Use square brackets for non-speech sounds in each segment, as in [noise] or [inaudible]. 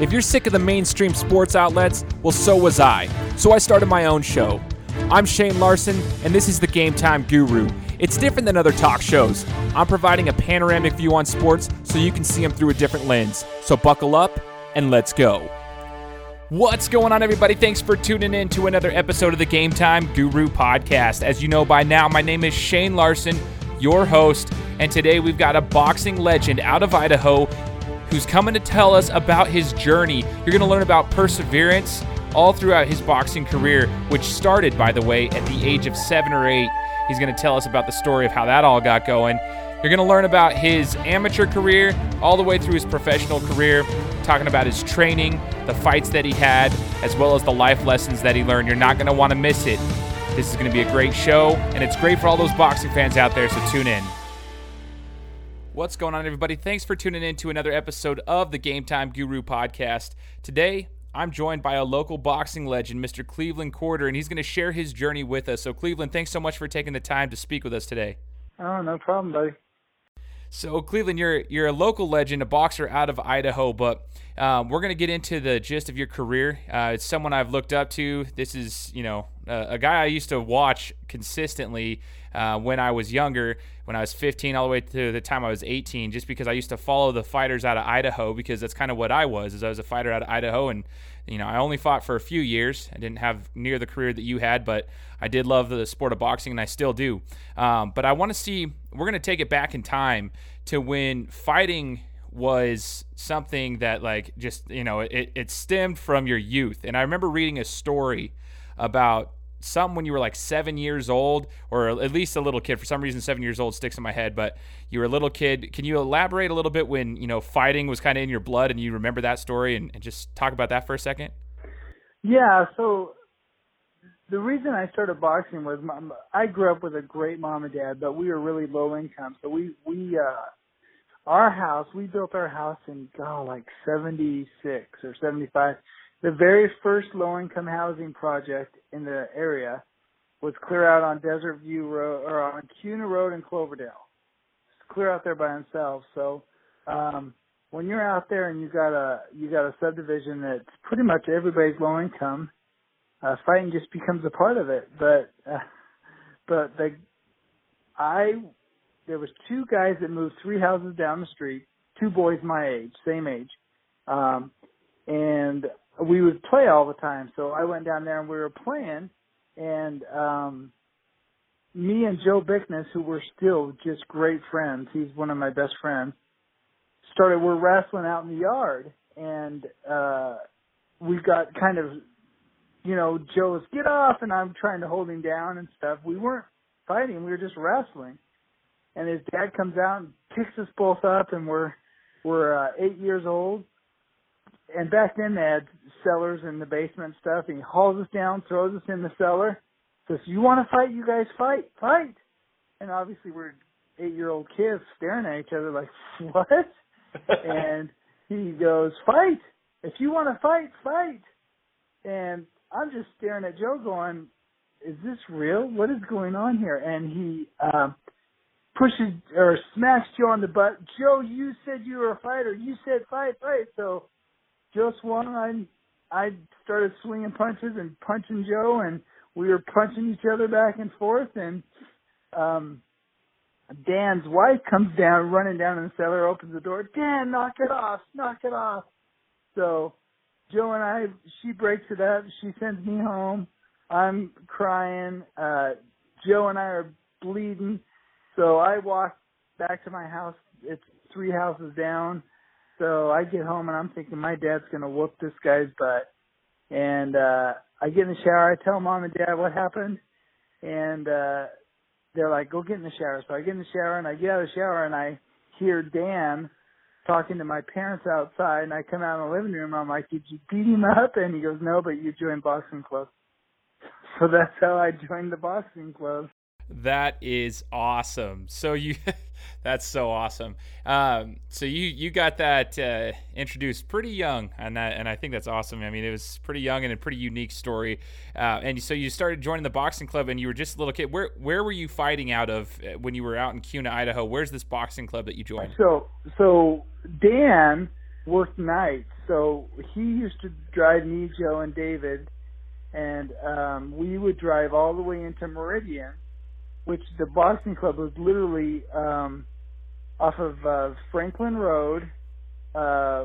If you're sick of the mainstream sports outlets, well, so was I. So I started my own show. I'm Shane Larson, and this is the Game Time Guru. It's different than other talk shows. I'm providing a panoramic view on sports so you can see them through a different lens. So buckle up and let's go. What's going on, everybody? Thanks for tuning in to another episode of the Game Time Guru podcast. As you know by now, my name is Shane Larson, your host, and today we've got a boxing legend out of Idaho who's coming to tell us about his journey. You're going to learn about perseverance all throughout his boxing career, which started, by the way, at the age of seven or eight. He's going to tell us about the story of how that all got going. You're going to learn about his amateur career all the way through his professional career, talking about his training, the fights that he had, as well as the life lessons that he learned. You're not going to want to miss it. This is going to be a great show, and it's great for all those boxing fans out there, so tune in. What's going on, everybody? Thanks for tuning in to another episode of the Game Time Guru podcast. Today, I'm joined by a local boxing legend, Mr. Cleveland Corder, and he's going to share his journey with us. So, Cleveland, thanks so much for taking the time to speak with us today. Oh, no problem, buddy. So, Cleveland, you're you're a local legend, a boxer out of Idaho, but um, we're to get into the gist of your career. Uh, it's someone I've looked up to. This is, you know, a guy I used to watch consistently uh, when I was younger, when I was 15, all the way to the time I was 18, just because I used to follow the fighters out of Idaho because that's kind of what I was. Is I was a fighter out of Idaho, and you know, I only fought for a few years. I didn't have near the career that you had, but I did love the sport of boxing, and I still do. Um, but I want to see. We're going to take it back in time to when fighting was something that like just you know it, it stemmed from your youth and i remember reading a story about some when you were like seven years old or at least a little kid for some reason seven years old sticks in my head but you were a little kid can you elaborate a little bit when you know fighting was kind of in your blood and you remember that story and, and just talk about that for a second yeah so the reason I started boxing was my, I grew up with a great mom and dad, but we were really low income. So we we uh our house we built our house in God like seventy six or seventy five. The very first low income housing project in the area was clear out on Desert View Road or on Kuna Road in Cloverdale. It's clear out there by themselves. So um when you're out there and you got a you got a subdivision that's pretty much everybody's low income uh, fighting just becomes a part of it. But uh, but the I there was two guys that moved three houses down the street, two boys my age, same age, um, and we would play all the time. So I went down there and we were playing, and um, me and Joe Bickness, who were still just great friends, he's one of my best friends, started we're wrestling out in the yard, and uh, we got kind of you know, Joe's get off and I'm trying to hold him down and stuff. We weren't fighting, we were just wrestling. And his dad comes out and picks us both up and we're we're uh, eight years old. And back then they had cellars in the basement and stuff and he hauls us down, throws us in the cellar, says, You wanna fight, you guys fight, fight and obviously we're eight year old kids staring at each other like, [laughs] What? [laughs] and he goes, Fight. If you wanna fight, fight and I'm just staring at Joe going, is this real? What is going on here? And he uh, pushes or smacks Joe on the butt. Joe, you said you were a fighter. You said fight, fight. So Joe swung. I I started swinging punches and punching Joe, and we were punching each other back and forth. And um, Dan's wife comes down, running down in the cellar, opens the door. Dan, knock it off, knock it off. So Joe and I, she breaks it up. She sends me home. I'm crying. Uh, Joe and I are bleeding. So I walk back to my house. It's three houses down. So I get home and I'm thinking my dad's gonna whoop this guy's butt. And uh I get in the shower. I tell mom and dad what happened, and uh they're like, "Go get in the shower." So I get in the shower and I get out of the shower and I hear Dan talking to my parents outside, and I come out in the living room. I'm like, "Did you beat him up?" And he goes, "No, but you joined boxing club." [laughs] So that's how I joined the boxing club. That is awesome. So you, [laughs] that's so awesome. Um, so you you got that uh, introduced pretty young, and that and I think that's awesome. I mean, it was pretty young and a pretty unique story. Uh, and so you started joining the boxing club, and you were just a little kid. Where where were you fighting out of uh, when you were out in Kuna, Idaho? Where's this boxing club that you joined? So so Dan worked nights so he used to drive me, Joe, and David, and um, we would drive all the way into Meridian, which the boxing club was literally um, off of uh, Franklin Road, uh,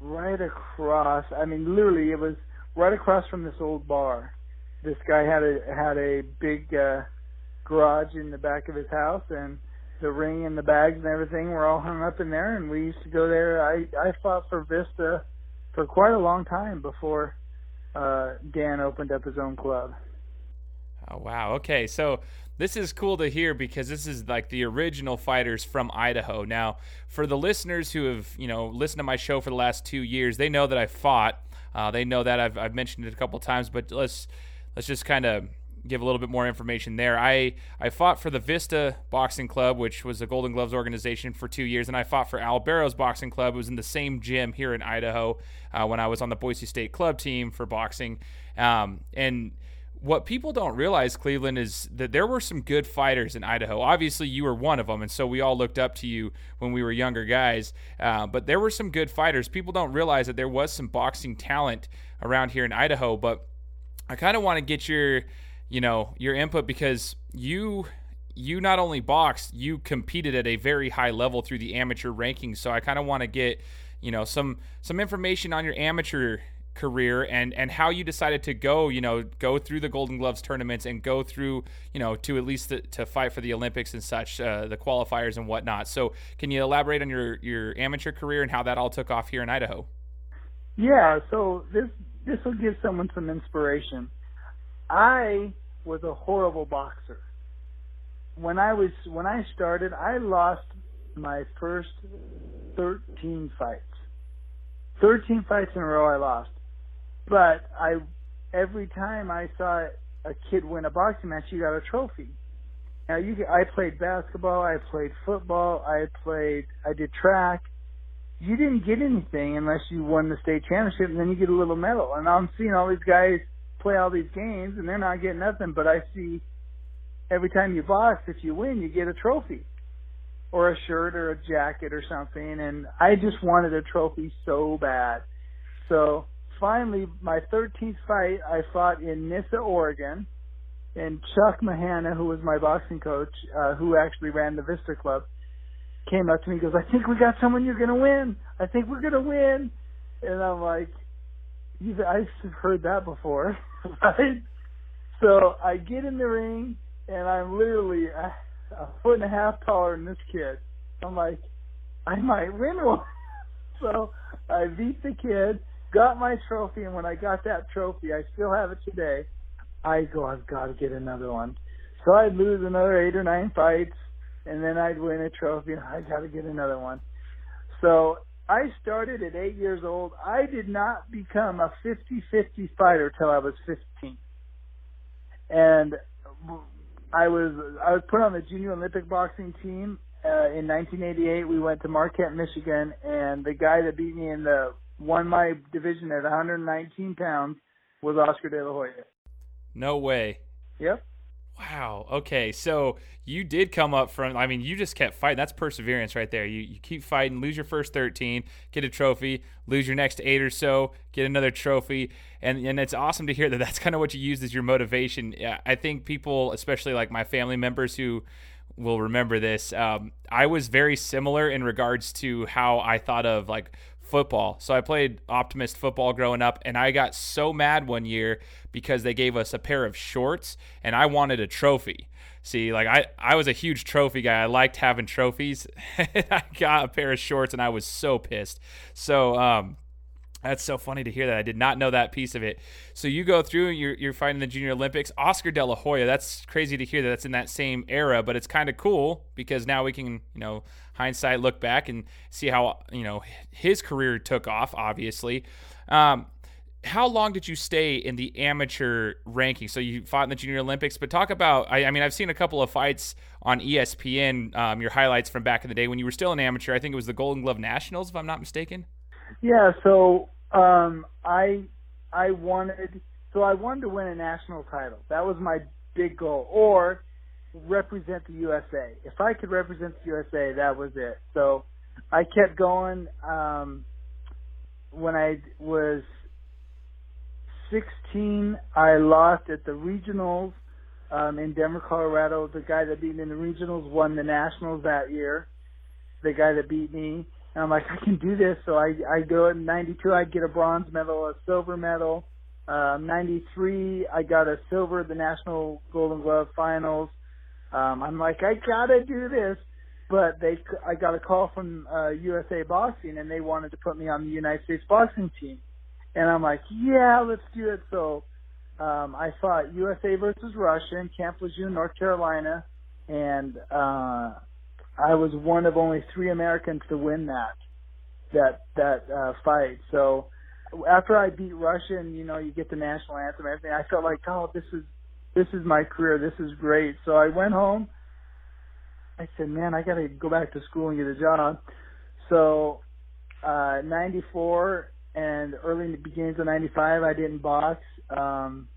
right across. I mean, literally, it was right across from this old bar. This guy had a had a big uh, garage in the back of his house, and the ring and the bags and everything were all hung up in there. And we used to go there. I I fought for Vista for quite a long time before uh, Dan opened up his own club. Oh wow. Okay, so this is cool to hear because this is like the original fighters from Idaho. Now, for the listeners who have you know listened to my show for the last two years, they know that I fought. Uh, they know that I've I've mentioned it a couple times, but let's let's just kind of give a little bit more information there. I I fought for the Vista Boxing Club, which was a Golden Gloves organization for two years, and I fought for Al Barrows Boxing Club. It was in the same gym here in Idaho uh, when I was on the Boise State club team for boxing. Um, and what people don't realize, Cleveland, is that there were some good fighters in Idaho. Obviously, you were one of them, and so we all looked up to you when we were younger guys. Uh, but there were some good fighters. People don't realize that there was some boxing talent around here in Idaho. But I kind of want to get your, you know, your input because you you not only boxed, you competed at a very high level through the amateur rankings. So I kind of want to get, you know, some some information on your amateur career and and how you decided to go you know go through the golden gloves tournaments and go through you know to at least the, to fight for the olympics and such uh, the qualifiers and whatnot. So can you elaborate on your your amateur career and how that all took off here in idaho? Yeah so this this will give someone some inspiration. I was a horrible boxer. When i was when i started i lost my first 13 fights. 13 fights in a row I lost but I every time I saw a kid win a boxing match, you got a trophy. Now you, I played basketball, I played football, I played, I did track. You didn't get anything unless you won the state championship, and then you get a little medal. And I'm seeing all these guys play all these games, and they're not getting nothing. But I see every time you box, if you win, you get a trophy, or a shirt, or a jacket, or something. And I just wanted a trophy so bad. So finally, my 13th fight, I fought in Nyssa, Oregon, and Chuck Mahana, who was my boxing coach, uh, who actually ran the Vista Club, came up to me and goes, I think we got someone you're to win. I think we're to win. And I'm like, I've heard that before, [laughs] right? So I get in the ring, and I'm literally a, a foot and a half taller than this kid. I'm like, I might win one. [laughs] so I beat the kid got my trophy, and when I got that trophy, I still have it today. I go, I've got to get another one. So I'd lose another eight or nine fights, and then I'd win a trophy, I got to get another one. So I started at eight years old. I did not become a 50-50 fighter till I was 15, and I was I was put on the junior Olympic boxing team uh, in 1988. We went to Marquette, Michigan, and the guy that beat me in the won my division at 119 pounds was Oscar De La Hoya. No way. Yep. Wow. Okay. So you did come up from, I mean, you just kept fighting. That's perseverance right there. You, you keep fighting, lose your first 13, get a trophy, lose your next eight or so, get another trophy. And, and it's awesome to hear that that's kind of what you used as your motivation. I think people, especially like my family members who will remember this, um, I was very similar in regards to how I thought of like football. So I played optimist football growing up, and I got so mad one year because they gave us a pair of shorts, and I wanted a trophy. See, like I, I was a huge trophy guy. I liked having trophies. [laughs] I got a pair of shorts, and I was so pissed. So, um, that's so funny to hear that. I did not know that piece of it. So you go through, you're, you're fighting the Junior Olympics. Oscar De La Hoya, that's crazy to hear that that's in that same era, but it's kind of cool because now we can, you know, hindsight look back and see how, you know, his career took off, obviously. Um, how long did you stay in the amateur ranking? So you fought in the Junior Olympics, but talk about. I, I mean, I've seen a couple of fights on ESPN. Um, your highlights from back in the day when you were still an amateur. I think it was the Golden Glove Nationals, if I'm not mistaken. Yeah. So um, I I wanted so I wanted to win a national title. That was my big goal, or represent the USA. If I could represent the USA, that was it. So I kept going. Um, when I was 16, I lost at the regionals um, in Denver, Colorado. The guy that beat me in the regionals won the nationals that year. The guy that beat me, and I'm like, I can do this. So I I go in '92, I get a bronze medal, a silver medal. Um, 93, I got a silver at the National Golden Glove Finals. Um, I'm like, I gotta do this, but they, I got a call from uh, USA Boxing, and they wanted to put me on the United States boxing team, and I'm like, yeah, let's do it. So um, I fought USA versus Russia in Camp Lejeune, North Carolina, and uh, I was one of only three Americans to win that that that uh, fight. So after I beat Russia and you know you get the national anthem and everything, I felt like oh this is this is my career, this is great. So I went home. I said, man, I got to go back to school and get a job. So uh 94 and early in the beginnings of 95 I didn't box. Um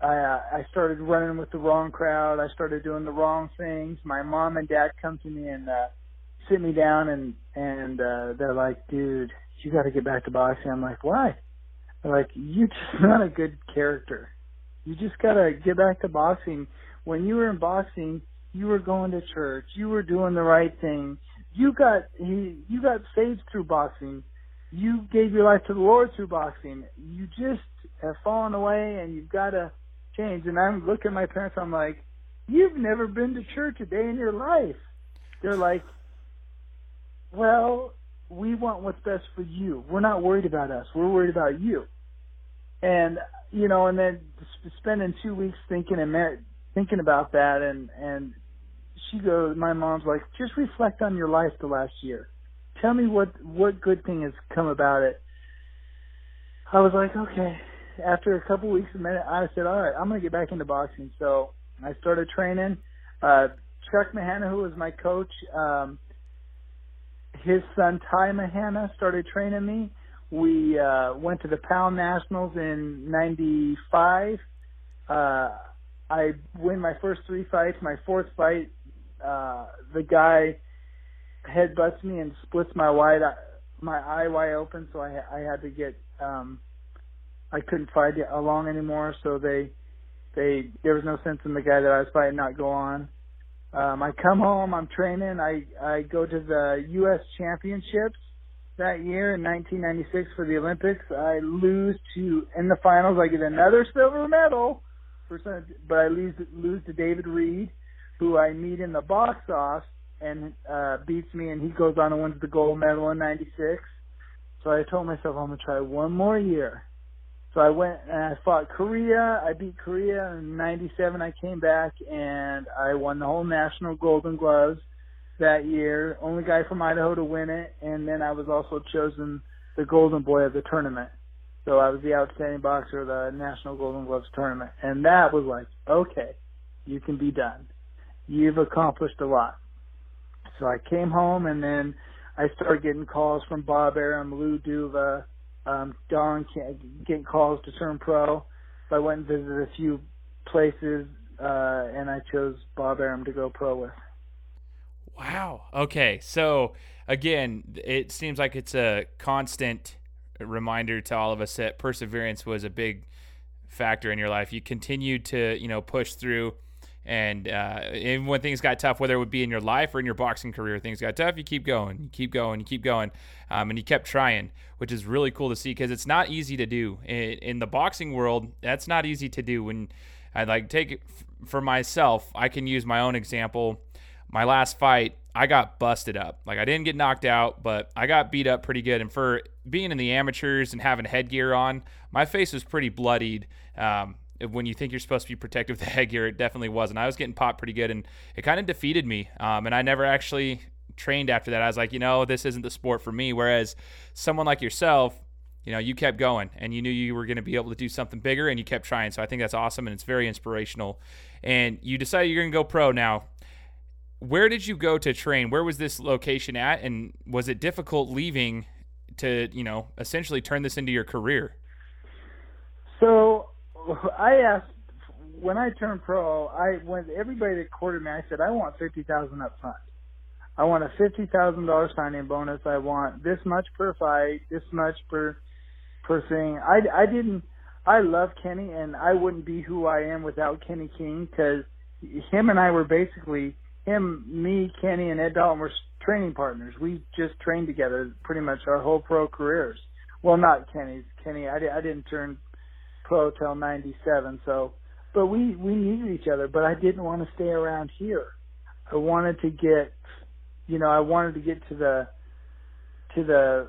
I uh, I started running with the wrong crowd. I started doing the wrong things. My mom and dad come to me and uh sit me down and and uh they're like, "Dude, you got to get back to boxing. I'm like, why? They're like, you're just [laughs] not a good character. You just got to get back to boxing. When you were in boxing, you were going to church. You were doing the right thing. You got he, you got saved through boxing. You gave your life to the Lord through boxing. You just have fallen away, and you've got to change. And I'm looking at my parents. I'm like, you've never been to church a day in your life. They're like, well, we want what's best for you. We're not worried about us. We're worried about you. And you know, and then spending two weeks thinking and mar- thinking about that, and and she goes, my mom's like, just reflect on your life the last year. Tell me what what good thing has come about it. I was like, okay. After a couple weeks, of minute, I said, all right, I'm gonna get back into boxing. So I started training. Uh, Chuck Mahana, who was my coach, um, his son Ty Mahana started training me. We uh, went to the PAL Nationals in '95. Uh, I win my first three fights. My fourth fight, uh, the guy headbutts me and splits my wide my eye wide open. So I I had to get um, I couldn't fight along anymore. So they they there was no sense in the guy that I was fighting not go on. Um, I come home, I'm training. I I go to the U.S. Championships that year in 1996 for the Olympics. I lose to in the finals. I get another silver medal, for some, but I lose lose to David Reid, who I meet in the box off and uh, beats me, and he goes on and wins the gold medal in '96. So I told myself I'm gonna try one more year. So I went and I fought Korea. I beat Korea in '97. I came back and I won the whole national Golden Gloves that year. Only guy from Idaho to win it, and then I was also chosen the Golden Boy of the tournament. So I was the outstanding boxer of the National Golden Gloves tournament, and that was like, okay, you can be done. You've accomplished a lot. So I came home, and then I started getting calls from Bob Arum, Lou Duva, um, Don getting calls to turn pro. So I went and visited a few places, uh, and I chose Bob Arum to go pro with. Wow. Okay. So again, it seems like it's a constant reminder to all of us that perseverance was a big factor in your life. You continued to, you know, push through and uh, even when things got tough, whether it would be in your life or in your boxing career, things got tough, you keep going, you keep going, you keep going. Um, and you kept trying, which is really cool to see because it's not easy to do. In, in, the boxing world, that's not easy to do. When I like take it f- for myself, I can use my own example. My last fight, I got busted up. Like I didn't get knocked out, but I got beat up pretty good. And for being in the amateurs and having headgear on, my face was pretty bloodied. Um, when you think you're supposed to be protected with the [laughs] headgear, it definitely wasn't. I was getting popped pretty good, and it kind of defeated me. Um, and I never actually trained after that. I was like, you know, this isn't the sport for me. Whereas someone like yourself, you know, you kept going and you knew you were going to be able to do something bigger and you kept trying. So I think that's awesome and it's very inspirational. And you decided you're going to go pro now. Where did you go to train? Where was this location at? And was it difficult leaving to, you know, essentially turn this into your career? So I asked when I turned pro. I went everybody that courted me. I said I want fifty thousand up front. I want a fifty thousand dollar signing bonus. I want this much per fight, this much per per thing. I I didn't. I love Kenny, and I wouldn't be who I am without Kenny King because him and I were basically him, me, Kenny, and Ed Dalton were training partners. We just trained together pretty much our whole pro careers. Well, not Kenny's. Kenny, I, I didn't turn pro till '97, so but we we needed each other. But I didn't want to stay around here. I wanted to get, you know, I wanted to get to the to the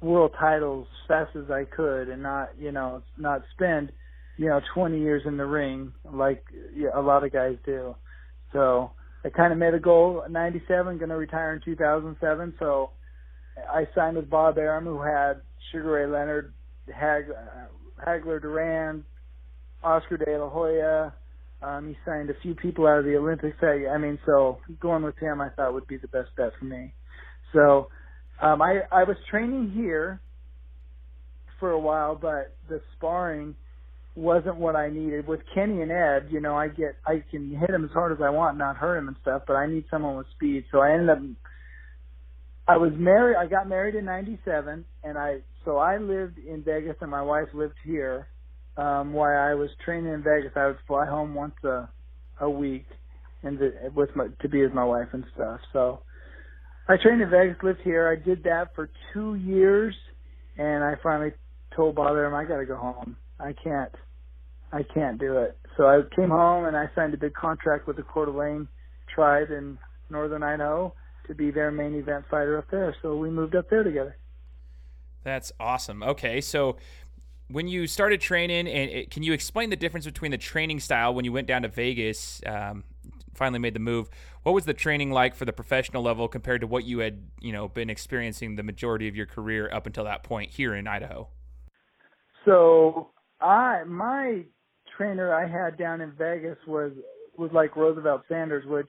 world titles as fast as I could, and not you know not spend you know 20 years in the ring like a lot of guys do. So I kind of made a goal. 97, going to retire in 2007. So I signed with Bob Arum, who had Sugar Ray Leonard, Hag, uh, Hagler Duran, Oscar De La Hoya. Um, he signed a few people out of the Olympics. I, I mean, so going with him, I thought would be the best bet for me. So um, I I was training here for a while, but the sparring wasn't what I needed. With Kenny and Ed, you know, I get I can hit him as hard as I want, not hurt him and stuff, but I need someone with speed. So I ended up I was married I got married in ninety seven and I so I lived in Vegas and my wife lived here. Um while I was training in Vegas I would fly home once a a week and the, with my to be with my wife and stuff. So I trained in Vegas, lived here. I did that for two years and I finally told Bob I gotta go home. I can't I can't do it. So I came home and I signed a big contract with the Coeur d'Alene tribe in northern Idaho to be their main event fighter up there. So we moved up there together. That's awesome. Okay, so when you started training, and it, can you explain the difference between the training style when you went down to Vegas, um, finally made the move? What was the training like for the professional level compared to what you had, you know, been experiencing the majority of your career up until that point here in Idaho? So I my trainer I had down in Vegas was was like Roosevelt Sanders, which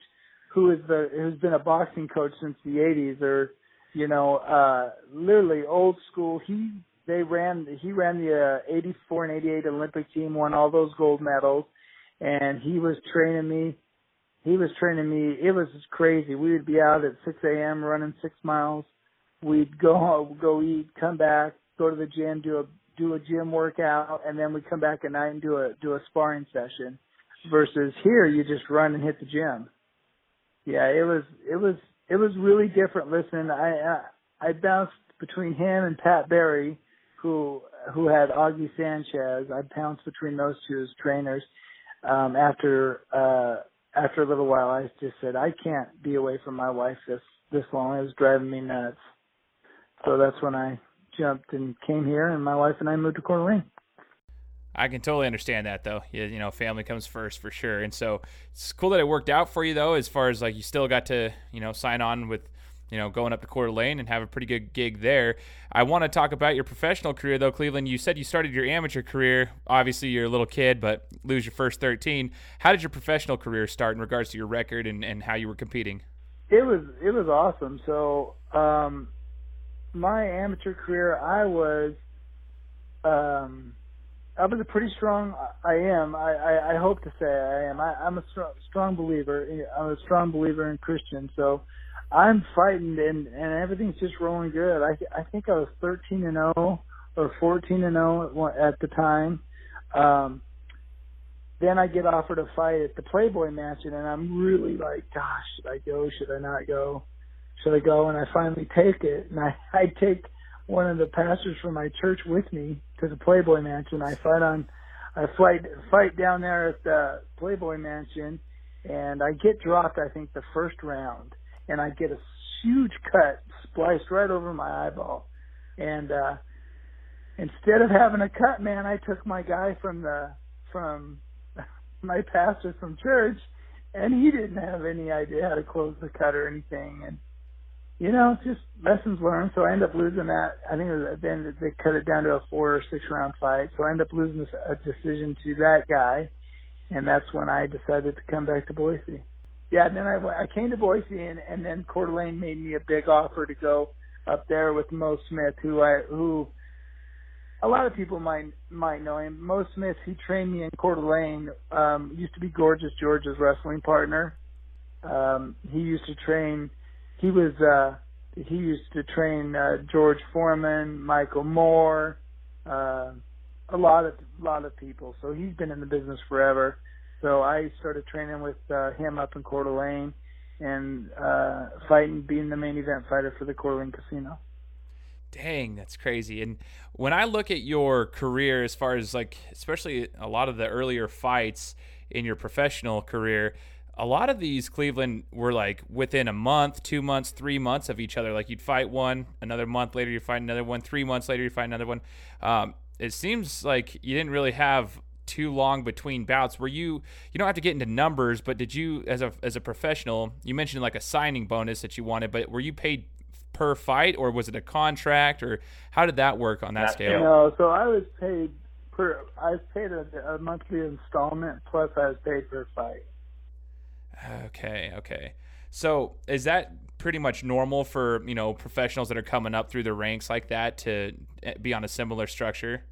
who is the who's been a boxing coach since the 80s, or you know, uh, literally old school. He they ran he ran the uh, 84 and 88 Olympic team, won all those gold medals, and he was training me. He was training me. It was crazy. We would be out at 6 a.m. running six miles. We'd go home, go eat, come back, go to the gym, do a do a gym workout, and then we come back at night and do a do a sparring session. Versus here, you just run and hit the gym. Yeah, it was it was it was really different. Listen, I I, I bounced between him and Pat Barry, who who had Augie Sanchez. I bounced between those two as trainers. Um, after uh, after a little while, I just said I can't be away from my wife this this long. It was driving me nuts. So that's when I jumped and came here, and my wife and I moved to Coeur d'Alene. I can totally understand that though. You, you, know, family comes first for sure. And so it's cool that it worked out for you though, as far as like you still got to, you know, sign on with, you know, going up to Coeur d'Alene and have a pretty good gig there. I want to talk about your professional career though, Cleveland. You said you started your amateur career. Obviously, you're a little kid, but lose your first 13. How did your professional career start in regards to your record and, and how you were competing? It was it was awesome. So um, my amateur career, I was, um, I was a pretty strong. I am. I, I, I hope to say I am. I, I'm a strong, strong believer. I'm a strong believer in Christian. So I'm fighting, and and everything's just rolling good. I I think I was 13 and 0 or 14 and 0 at the time. Um, then I get offered a fight at the Playboy Mansion, and I'm really like, gosh, should I go? Should I not go? Should I go? And I finally take it, and I [laughs] I take one of the pastors from my church with me to the Playboy Mansion. I fight on, I fight fight down there at the Playboy Mansion, and I get dropped. I think the first round, and I get a huge cut spliced right over my eyeball, and uh instead of having a cut, man, I took my guy from the from [laughs] my pastor from church, and he didn't have any idea how to close the cut or anything, and you know, just lessons learned. So I end up losing that. I think it was, then they cut it down to a four or six round fight. So I end up losing a decision to that guy, and that's when I decided to come back to Boise. Yeah, and then I I came to Boise, and and then Coeur d'Alene made me a big offer to go up there with Mo Smith, who I who a lot of people might might know him. Mo Smith, he trained me in Coeur d'Alene. Um, used to be Gorgeous George's wrestling partner Um, he used to train. He was uh, he used to train uh, George Foreman, Michael Moorer, uh, a lot of a lot of people. So he's been in the business forever. So I started training with uh, him up in Coeur d'Alene and uh, fighting, being the main event fighter for the Coeur d'Alene Casino. Dang, that's crazy. And when I look at your career, as far as like, especially a lot of the earlier fights in your professional career, a lot of these Cleveland were like within a month, two months, three months of each other. Like you'd fight one, another month later you fight another one, three months later you fight another one. Um, it seems like you didn't really have too long between bouts. Were you? You don't have to get into numbers, but did you, as a as a professional, you mentioned like a signing bonus that you wanted, but were you paid per fight, or was it a contract, or how did that work on that scale? No, so I was paid per. I was paid a, a monthly installment plus I was paid per fight. Okay, okay. So is that pretty much normal for you know professionals that are coming up through the ranks like that to eh, be on a similar structure?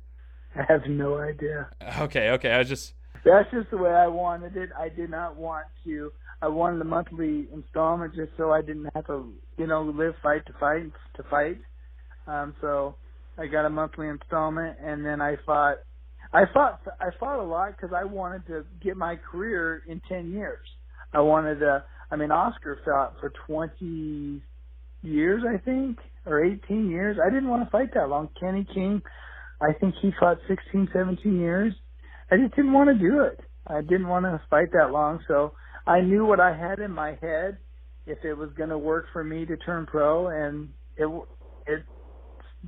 I have no idea. Okay, okay. I was just. That's just the way I wanted it. I did not want to. I wanted a monthly installment just so I didn't have to, you know, live fight to fight to fight. Um, so I got a monthly installment, and then I fought. I fought. I fought a lot because I wanted to get my career in ten years. I wanted to. I mean, Oscar fought for 20 years, I think, or 18 years. I didn't want to fight that long. Kenny King, I think he fought 16, 17 years. I just didn't want to do it. I didn't want to fight that long, so I knew what I had in my head if it was going to work for me to turn pro, and it it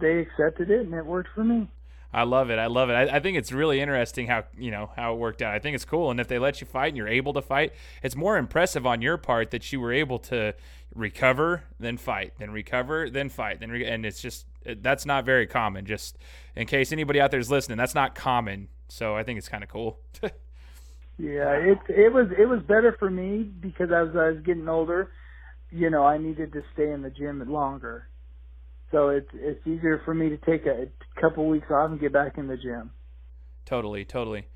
they accepted it, and it worked for me. I love it. I love it. I, I, think it's really interesting how you know how it worked out. I think it's cool, and if they let you fight and you're able to fight, it's more impressive on your part that you were able to recover, then fight, then recover, then fight, then re- and it's just that's not very common. Just in case anybody out there is listening, that's not common. So I think it's kind of cool. [laughs] yeah, it it was it was better for me because as I was getting older, you know, I needed to stay in the gym longer so it's it's easier for me to take a couple weeks off and get back in the gym. Totally, totally.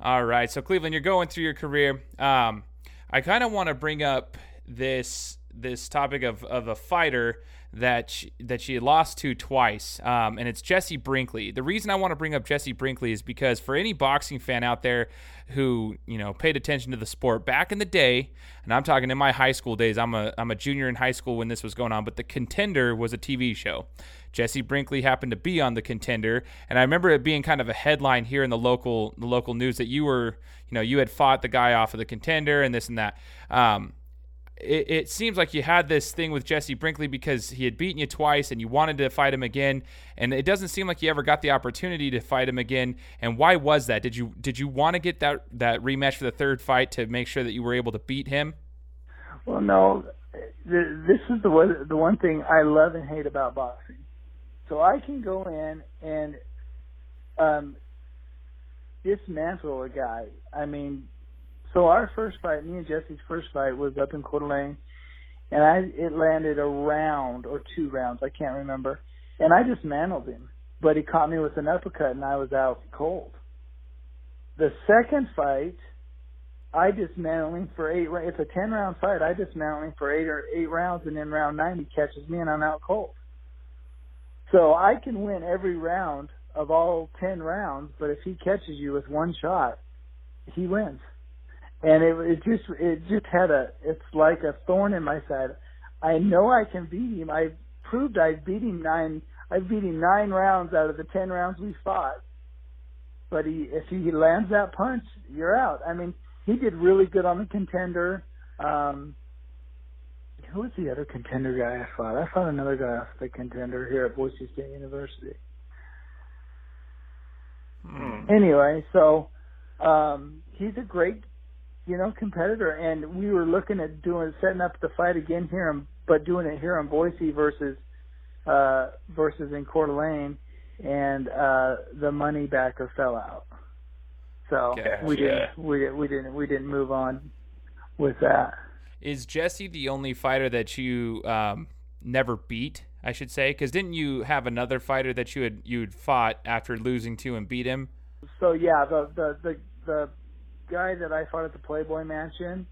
All right, so Cleveland, you're going through your career. Um, I kind of want to bring up this this topic of, of a fighter that she, that she lost to twice, um, and it's Jesse Brinkley. The reason I want to bring up Jesse Brinkley is because for any boxing fan out there who you know paid attention to the sport back in the day, and I'm talking in my high school days. I'm a I'm a junior in high school when this was going on, but the Contender was a TV show. Jesse Brinkley happened to be on the Contender, and I remember it being kind of a headline here in the local the local news that you were you know you had fought the guy off of the Contender and this and that. Um, it, it, seems like you had this thing with Jesse Brinkley because he had beaten you twice and you wanted to fight him again, and it doesn't seem like you ever got the opportunity to fight him again. And why was that? Did you did you want to get that that rematch for the third fight to make sure that you were able to beat him? Well, no. This is the one, the one thing I love and hate about boxing. So I can go in and um, dismantle a guy. I mean, so our first fight, me and Jesse's first fight, was up in Coeur d'Alene, and I it landed a round or two rounds, I can't remember, and I just mantled him, but he caught me with an uppercut, and I was out cold. The second fight, I dismantled him for eight. It's a ten round fight. I dismantled him for eight or eight rounds, and in round nine he catches me, and I'm out cold. So I can win every round of all ten rounds, but if he catches you with one shot, he wins and it, it just it just had a it's like a thorn in my side. I know I can beat him. I proved I beat him nine. I beat him nine rounds out of the ten rounds we fought. But he if he lands that punch, you're out. I mean, he did really good on the contender. Um, who was the other contender guy I fought? I fought another guy off the contender here at Boise State University. Hmm. Anyway, so um, he's a great you know, competitor. And we were looking at doing setting up the fight again here, in, but doing it here in Boise versus uh, versus in Coeur d'Alene, and uh, the money backer fell out. So gotcha. we didn't we we didn't we didn't move on with that. Is Jesse the only fighter that you um, never beat? I should say, because didn't you have another fighter that you had you had fought after losing to and beat him? So yeah, the the the the guy that I fought at the Playboy Mansion,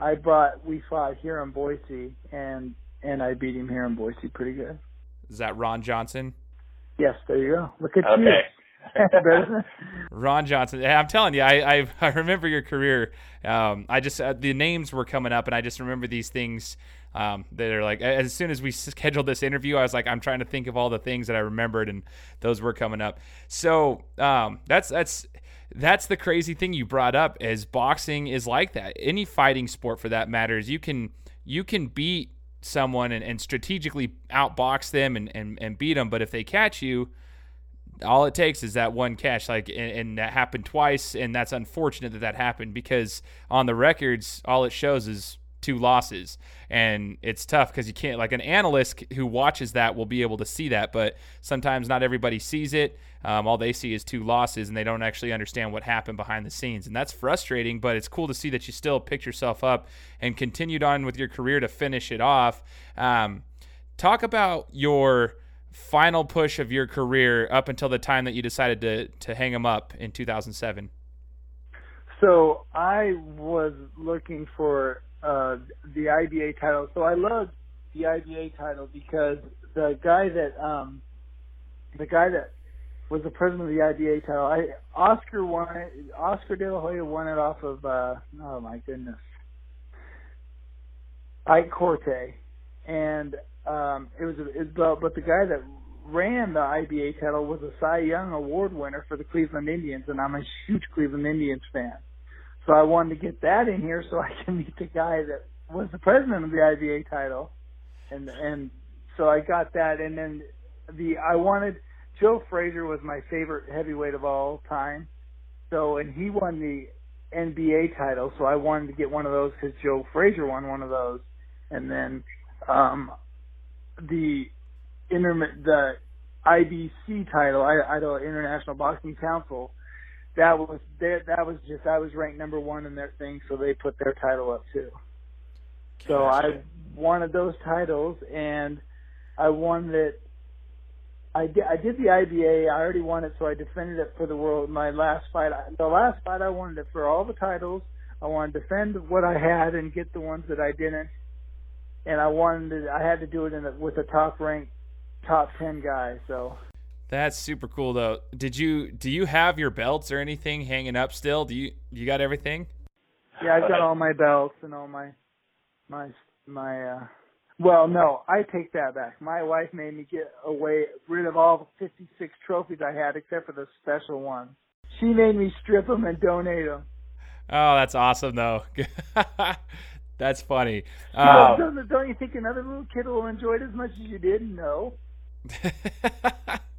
I brought we fought here in Boise, and and I beat him here in Boise pretty good. Is that Ron Johnson? Yes, there you go. Look at Okay. you. [laughs] Ron Johnson. I'm telling you, I I, [laughs] I remember your career. Um, I just uh, the names were coming up, and I just remember these things um, that are like. As soon as we scheduled this interview, I was like, I'm trying to think of all the things that I remembered, and those were coming up. So um, that's that's that's the crazy thing you brought up. Is boxing is like that. Any fighting sport, for that matter, is you can you can beat someone and, and strategically outbox them and, and, and beat them, but if they catch you all it takes is that one catch like and, and, that happened twice and that's unfortunate that that happened because on the records all it shows is two losses. And it's tough because you can't like an analyst who watches that will be able to see that but sometimes not everybody sees it. Um, all they see is two losses and they don't actually understand what happened behind the scenes. And that's frustrating but it's cool to see that you still picked yourself up and continued on with your career to finish it off. Um, talk about your final push of your career up until the time that you decided to to hang them up in 2007? So I was looking for uh, the IBA title. So I loved the IBA title because the guy that um, the guy that was the president of the IBA title, I Oscar won it. Oscar De La Hoya won it off of uh, oh my goodness, Ike Quartey, and um, it was, it was but the guy that ran the IBA title was a Cy Young Award winner for the Cleveland Indians, and I'm a huge Cleveland Indians fan. So I wanted to get that in here so I [laughs] can meet the guy that was the president of the IBA title, and and so I got that, and then the I wanted Joe Frazier was my favorite heavyweight of all time, so and he won the NBA title, so I wanted to get one of those because Joe Frazier won one of those, and then um the interm- the IBC title, I, Idaho International Boxing Council, that was that that was just I was ranked number one in their thing, so they put their title up too. So I wanted those titles, and I won it. I did, I did the IBA. I already won it, so I defended it for the world. My last fight, the last fight, I wanted it for all the titles. I wanted to defend what I had and get the ones that I didn't and I wanted to, I had to do it in a, with a top ranked top 10 guy so that's super cool though. Did you do you have your belts or anything hanging up still? Do you you got everything? Yeah I've got all my belts and all my my my uh well no I take that back. My wife made me get away rid of all the 56 trophies I had except for the special ones. She made me strip them and donate them oh that's awesome though. [laughs] That's funny. Um, don't, don't you think another little kid will enjoy it as much as you did? No. [laughs]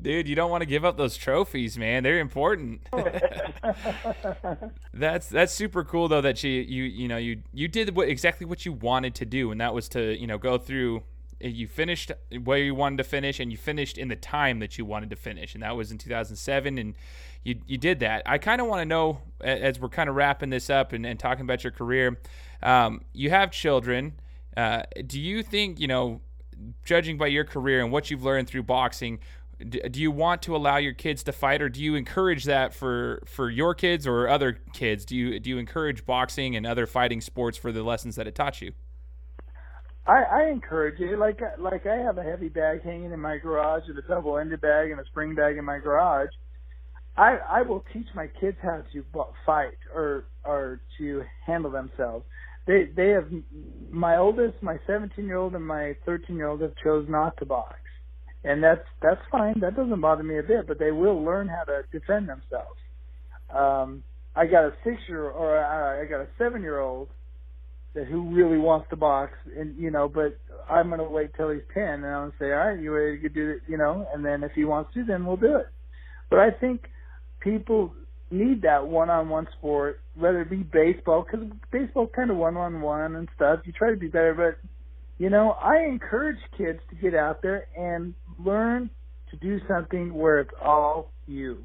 Dude, you don't want to give up those trophies, man. They're important. [laughs] that's that's super cool though that you you you know you you did what exactly what you wanted to do, and that was to you know go through. You finished where you wanted to finish, and you finished in the time that you wanted to finish, and that was in 2007. And you you did that. I kind of want to know as we're kind of wrapping this up and, and talking about your career. Um, you have children. Uh, do you think you know, judging by your career and what you've learned through boxing? Do you want to allow your kids to fight or do you encourage that for for your kids or other kids do you do you encourage boxing and other fighting sports for the lessons that it taught you I, I encourage it. Like like I have a heavy bag hanging in my garage, and a double-ended bag, and a spring bag in my garage. I I will teach my kids how to fight or or to handle themselves. They they have my oldest, my 17 year old, and my 13 year old have chose not to box, and that's that's fine. That doesn't bother me a bit. But they will learn how to defend themselves. Um, I got a six year or uh, I got a seven year old that who really wants to box, and you know, but I'm gonna wait till he's ten, and I'm gonna say, all right, you ready to do it, you know, and then if he wants to, then we'll do it. But I think people need that one-on-one sport, whether it be baseball, because baseball's kind of one-on-one and stuff. You try to be better, but you know, I encourage kids to get out there and learn to do something where it's all you.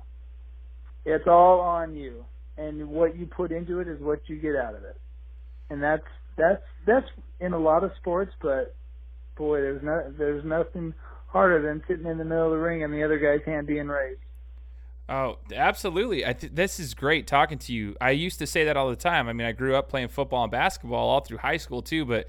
It's all on you, and what you put into it is what you get out of it and that's that's that's in a lot of sports, but boy, there's no there's nothing harder than sitting in the middle of the ring and the other guy's hand being raised. Oh, absolutely. I th- this is great talking to you. I used to say that all the time. I mean, I grew up playing football and basketball all through high school too, but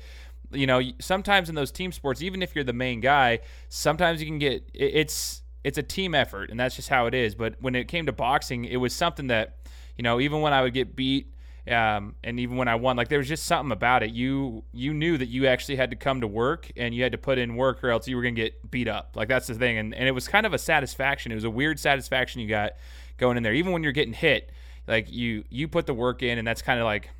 you know, sometimes in those team sports, even if you're the main guy, sometimes you can get it's it's a team effort, and that's just how it is. But when it came to boxing, it was something that you know, even when I would get beat um, and even when I won, like there was just something about it. You you knew that you actually had to come to work and you had to put in work, or else you were gonna get beat up. Like that's the thing, and and it was kind of a satisfaction. It was a weird satisfaction you got going in there, even when you're getting hit. Like you you put the work in, and that's kind of like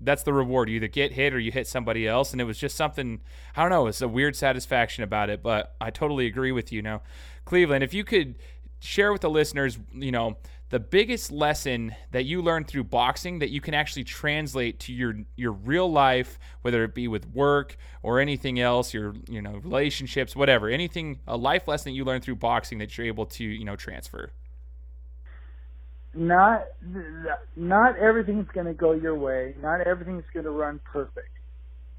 that's the reward. You either get hit or you hit somebody else, and it was just something I don't know. It's a weird satisfaction about it, but I totally agree with you. Now, Cleveland, if you could share with the listeners, you know the biggest lesson that you learned through boxing that you can actually translate to your your real life whether it be with work or anything else your you know relationships whatever anything a life lesson that you learned through boxing that you're able to you know transfer not not everything's going to go your way not everything's going to run perfect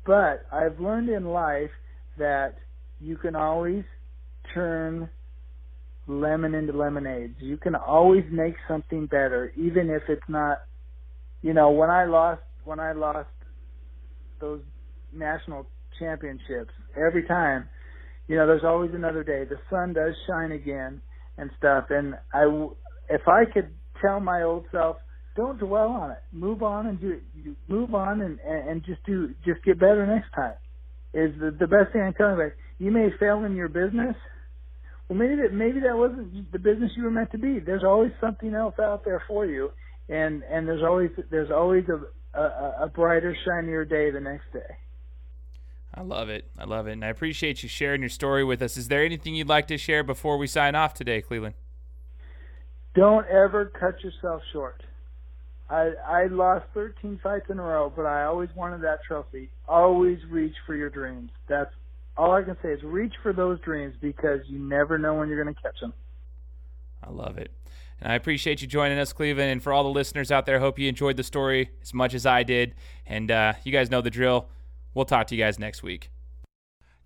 but i've learned in life that you can always turn lemon into lemonade. You can always make something better, even if it's not. You know, when I lost when I lost those national championships, every time, you know, there's always another day. The sun does shine again and stuff. And I, if I could tell my old self, don't dwell on it. Move on and do it. move on and and just do just get better next time. Is the the best thing I can tell you. You may fail in your business well, maybe that maybe that wasn't the business you were meant to be. There's always something else out there for you, and and there's always there's always a a, a brighter, shinier day the next day. I love it. I love it, and I appreciate you sharing your story with us. Is there anything you'd like to share before we sign off today, Cleveland? Don't ever cut yourself short. I I lost 13 fights in a row, but I always wanted that trophy. Always reach for your dreams. That's all I can say is reach for those dreams because you never know when you're going to catch them. I love it. And I appreciate you joining us, Cleveland. And for all the listeners out there, hope you enjoyed the story as much as I did. And uh, you guys know the drill. We'll talk to you guys next week.